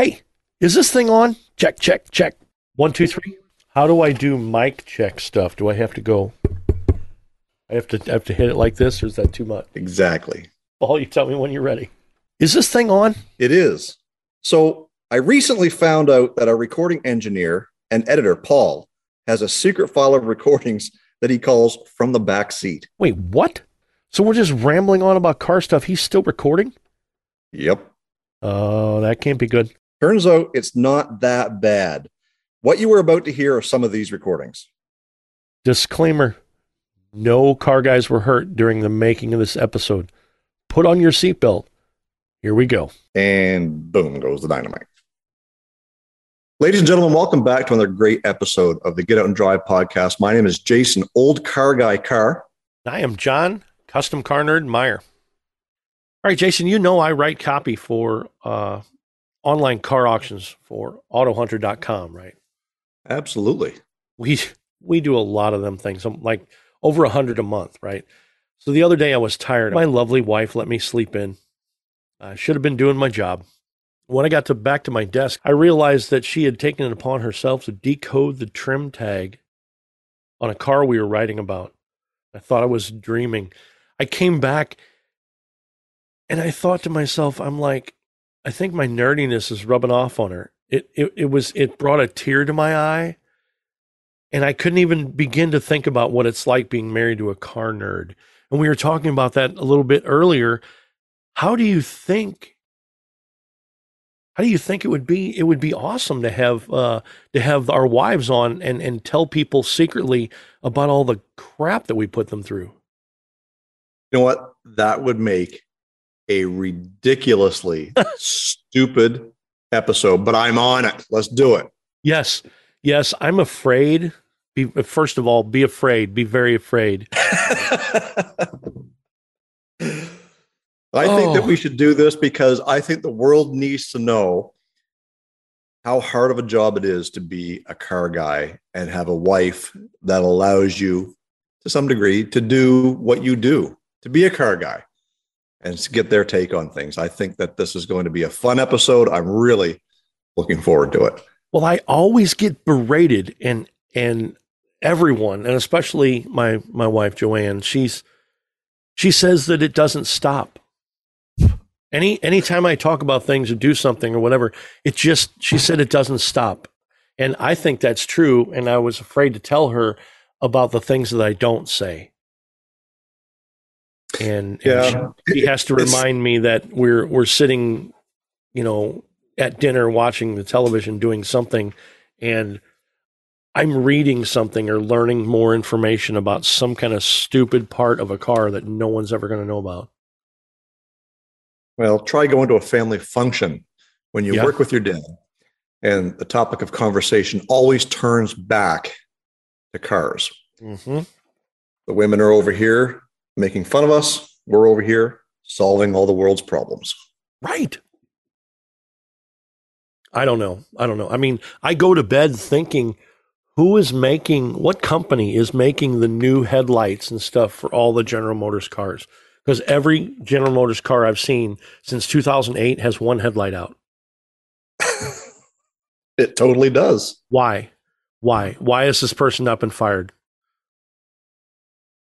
Hey, is this thing on? Check, check, check. One, two, three. How do I do mic check stuff? Do I have to go? I have to I have to hit it like this, or is that too much? Exactly. Paul, you tell me when you're ready. Is this thing on? It is. So I recently found out that our recording engineer and editor, Paul, has a secret file of recordings that he calls from the back seat. Wait, what? So we're just rambling on about car stuff. He's still recording? Yep. Oh, that can't be good. Turns out it's not that bad. What you were about to hear are some of these recordings. Disclaimer no car guys were hurt during the making of this episode. Put on your seatbelt. Here we go. And boom goes the dynamite. Ladies and gentlemen, welcome back to another great episode of the Get Out and Drive podcast. My name is Jason, old car guy car. I am John, custom car nerd Meyer. All right, Jason, you know I write copy for uh, online car auctions for autohunter.com, right? Absolutely. We we do a lot of them things. I'm like over a hundred a month, right? So the other day I was tired. My lovely wife let me sleep in. I should have been doing my job. When I got to back to my desk, I realized that she had taken it upon herself to decode the trim tag on a car we were writing about. I thought I was dreaming. I came back and I thought to myself, I'm like, I think my nerdiness is rubbing off on her. It, it it was it brought a tear to my eye. And I couldn't even begin to think about what it's like being married to a car nerd. And we were talking about that a little bit earlier. How do you think how do you think it would be it would be awesome to have uh to have our wives on and and tell people secretly about all the crap that we put them through you know what that would make a ridiculously stupid episode but i'm on it. Let's do it. Yes yes i'm afraid. Be first of all be afraid. Be very afraid. I oh. think that we oh. should do this because I think the world needs to know how hard of a job it is to be a car guy and have a wife that allows you to some degree to do what you do, to be a car guy and get their take on things. I think that this is going to be a fun episode. I'm really looking forward to it. Well, I always get berated and and everyone, and especially my my wife Joanne, she's she says that it doesn't stop. Any anytime I talk about things or do something or whatever, it just she said it doesn't stop. And I think that's true. And I was afraid to tell her about the things that I don't say. And, yeah. she, she has to remind me that we're we're sitting, you know, at dinner watching the television doing something and I'm reading something or learning more information about some kind of stupid part of a car that no one's ever going to know about. Well, try going to a family function when you work with your dad, and the topic of conversation always turns back to cars. Mm-hmm. The women are over here making fun of us. We're over here solving all the world's problems. Right. I don't know. I don't know. I mean, I go to bed thinking, who is making, what company is making the new headlights and stuff for all the General Motors cars? because every General Motors car I've seen since 2008 has one headlight out. it totally does. Why? Why? Why is this person up and fired?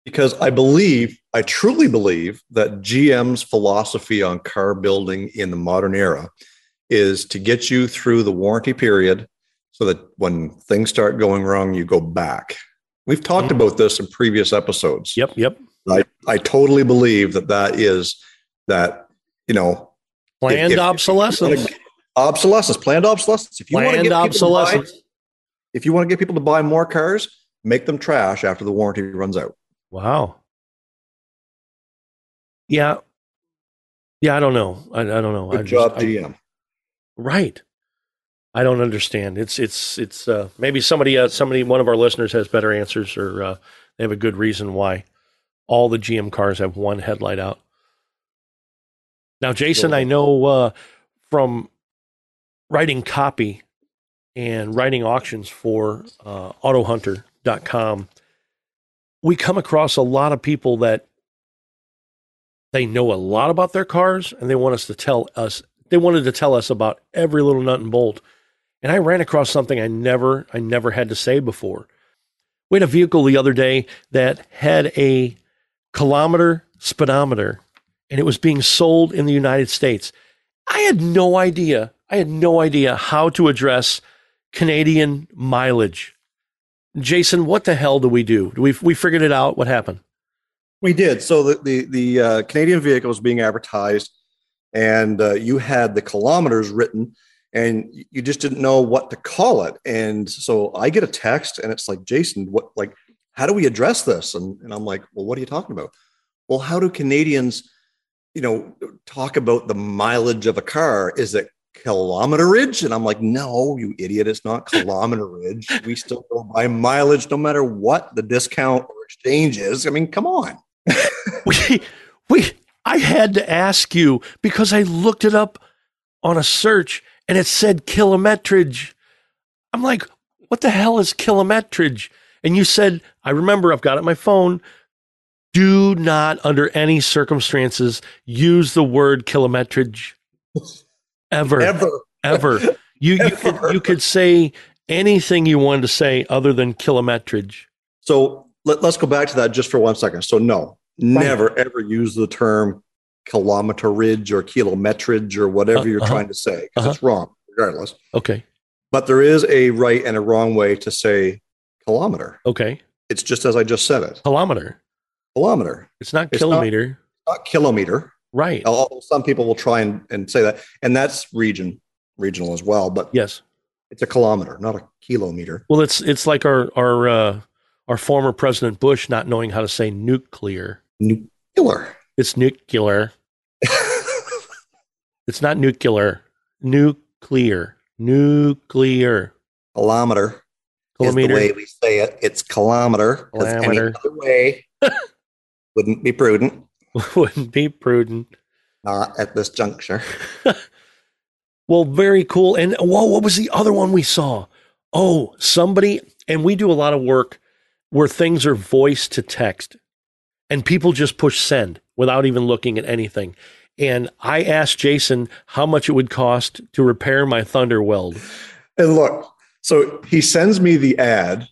Because I believe, I truly believe that GM's philosophy on car building in the modern era is to get you through the warranty period so that when things start going wrong, you go back. We've talked mm-hmm. about this in previous episodes. Yep, yep. I, I totally believe that that is that, you know, planned if, obsolescence. If obsolescence, planned obsolescence. If you planned want to get obsolescence. Buy, if you want to get people to buy more cars, make them trash after the warranty runs out. Wow. Yeah. Yeah, I don't know. I, I don't know. Good I job, just, GM. I, right. I don't understand. It's it's it's uh, maybe somebody uh, somebody one of our listeners has better answers or uh, they have a good reason why all the GM cars have one headlight out. Now, Jason, I know uh, from writing copy and writing auctions for uh, AutoHunter.com, we come across a lot of people that they know a lot about their cars and they want us to tell us they wanted to tell us about every little nut and bolt. And I ran across something I never, I never had to say before. We had a vehicle the other day that had a kilometer speedometer and it was being sold in the United States. I had no idea. I had no idea how to address Canadian mileage. Jason, what the hell do we do? We we figured it out? What happened? We did. So the the, the uh, Canadian vehicle was being advertised, and uh, you had the kilometers written, and you just didn't know what to call it. And so I get a text, and it's like, Jason, what like how do we address this? And, and I'm like, well, what are you talking about? Well, how do Canadians, you know, talk about the mileage of a car? Is it kilometerage? And I'm like, no, you idiot, it's not kilometerage. we still go by mileage no matter what the discount or exchange is. I mean, come on. we we I had to ask you because I looked it up on a search and it said kilometrage. I'm like, what the hell is kilometrage? And you said, I remember I've got it on my phone. Do not, under any circumstances, use the word kilometrage ever. Ever. Ever. You, you, could, you could say anything you wanted to say other than kilometrage. So let, us go back to that just for one second. So, no, never ever use the term kilometerage or kilometrage or whatever uh, you're uh-huh. trying to say because uh-huh. it's wrong, regardless. Okay. But there is a right and a wrong way to say kilometer. Okay. It's just as I just said it. Kilometer. Kilometer. It's not it's kilometer. Not, not, kilometer. Right. Although some people will try and, and say that. And that's region, regional as well. But yes, it's a kilometer, not a kilometer. Well, it's it's like our our uh, our former President Bush not knowing how to say nuclear. Nuclear. It's nuclear. it's not nuclear. Nuclear. Nuclear. Kilometer. Kilometer. Is the way we say it. It's kilometer. Kilometer. Any other way wouldn't be prudent. wouldn't be prudent. Not at this juncture. well, very cool. And whoa, what was the other one we saw? Oh, somebody, and we do a lot of work where things are voice to text and people just push send without even looking at anything. And I asked Jason how much it would cost to repair my Thunderweld. And look, so he sends me the ad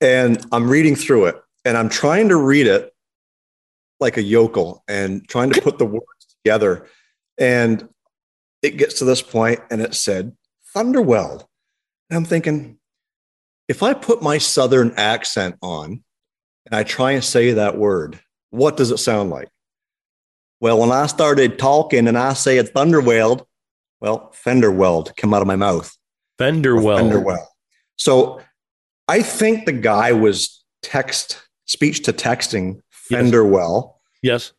and I'm reading through it and I'm trying to read it like a yokel and trying to put the words together. And it gets to this point and it said Thunderweld. And I'm thinking, if I put my Southern accent on and I try and say that word, what does it sound like? Well, when I started talking and I say it's Thunderweld, well, Fenderweld came out of my mouth. Fenderweld. So I think the guy was text, speech to texting Fenderwell. Yes.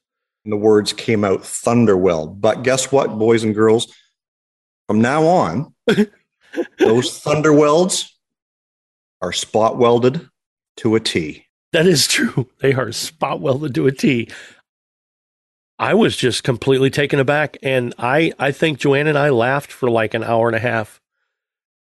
And the words came out Thunderweld. But guess what, boys and girls? From now on, those Thunderwelds are spot welded to a T. That is true. They are spot welded to a T. I was just completely taken aback. And I, I think Joanne and I laughed for like an hour and a half,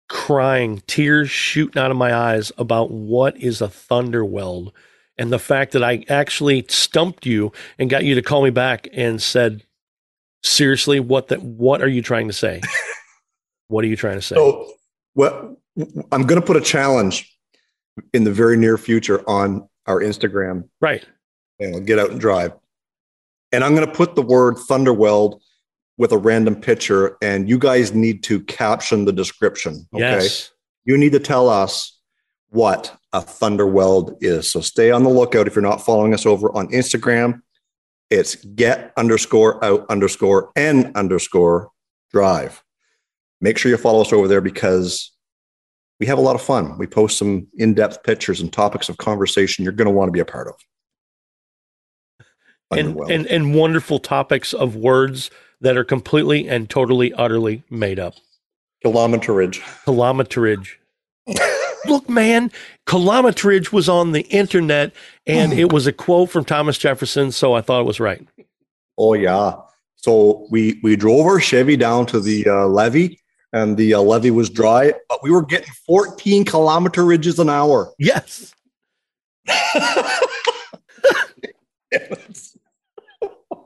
crying, tears shooting out of my eyes about what is a Thunderweld. And the fact that I actually stumped you and got you to call me back and said, seriously, what that what are you trying to say? what are you trying to say? So, well, I'm going to put a challenge in the very near future on our Instagram. Right. And I'll get out and drive. And I'm going to put the word Thunderweld with a random picture, and you guys need to caption the description. Okay. Yes. You need to tell us what a Thunderweld is. So stay on the lookout if you're not following us over on Instagram. It's get underscore out underscore n underscore drive. Make sure you follow us over there because we have a lot of fun. We post some in depth pictures and topics of conversation you're going to want to be a part of and, and and wonderful topics of words that are completely and totally utterly made up. Kilometerage. Kilometerage. Look, man, kilometerage was on the internet and it was a quote from Thomas Jefferson, so I thought it was right. Oh yeah. So we we drove our Chevy down to the uh, levee and the uh, levee was dry, but we were getting 14 kilometerages an hour. Yes.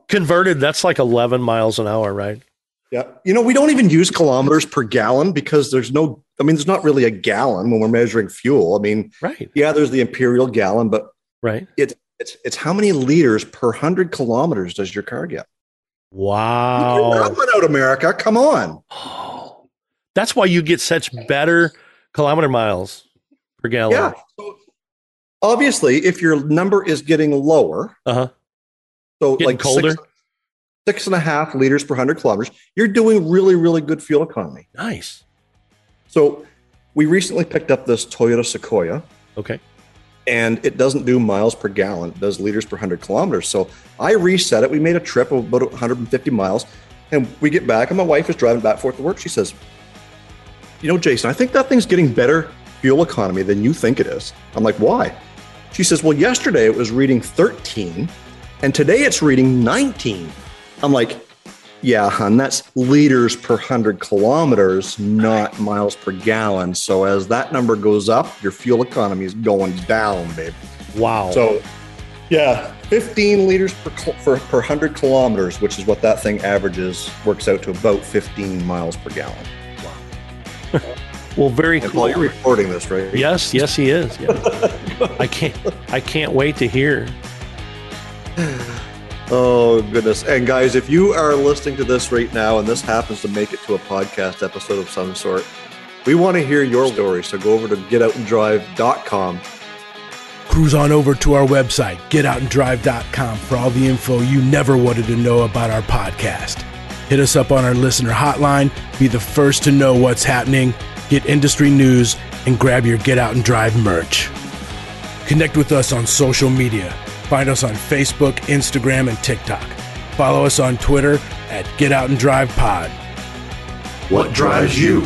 Converted, that's like 11 miles an hour, right? Yeah. You know, we don't even use kilometers per gallon because there's no, I mean, there's not really a gallon when we're measuring fuel. I mean, Right. yeah, there's the imperial gallon, but Right. it's it's it's how many liters per hundred kilometers does your car get? Wow. Coming out, America. Come on. Oh, that's why you get such better kilometer miles per gallon. Yeah. So obviously, if your number is getting lower, Uh huh. so Getting like colder? Six, six and a half liters per hundred kilometers, you're doing really, really good fuel economy. Nice. So we recently picked up this Toyota Sequoia. Okay. and it doesn't do miles per gallon. It does liters per 100 kilometers. So I reset it. We made a trip of about 150 miles, and we get back, and my wife is driving back and forth to work. She says, "You know, Jason, I think that thing's getting better fuel economy than you think it is." I'm like, "Why?" She says, "Well, yesterday it was reading 13, and today it's reading 19." I'm like, yeah, hun, that's liters per 100 kilometers, not miles per gallon. So as that number goes up, your fuel economy is going down, babe. Wow. So, yeah, 15 liters per, for, per 100 kilometers, which is what that thing averages, works out to about 15 miles per gallon. Wow. well, very And cool. You're recording this, right? Yes, yes, he is. Yeah. I can't. I can't wait to hear. Oh, goodness. And guys, if you are listening to this right now and this happens to make it to a podcast episode of some sort, we want to hear your story. So go over to getoutanddrive.com. Cruise on over to our website, getoutanddrive.com, for all the info you never wanted to know about our podcast. Hit us up on our listener hotline, be the first to know what's happening, get industry news, and grab your Get Out and Drive merch. Connect with us on social media. Find us on Facebook, Instagram, and TikTok. Follow us on Twitter at Get Out and Drive Pod. What drives you?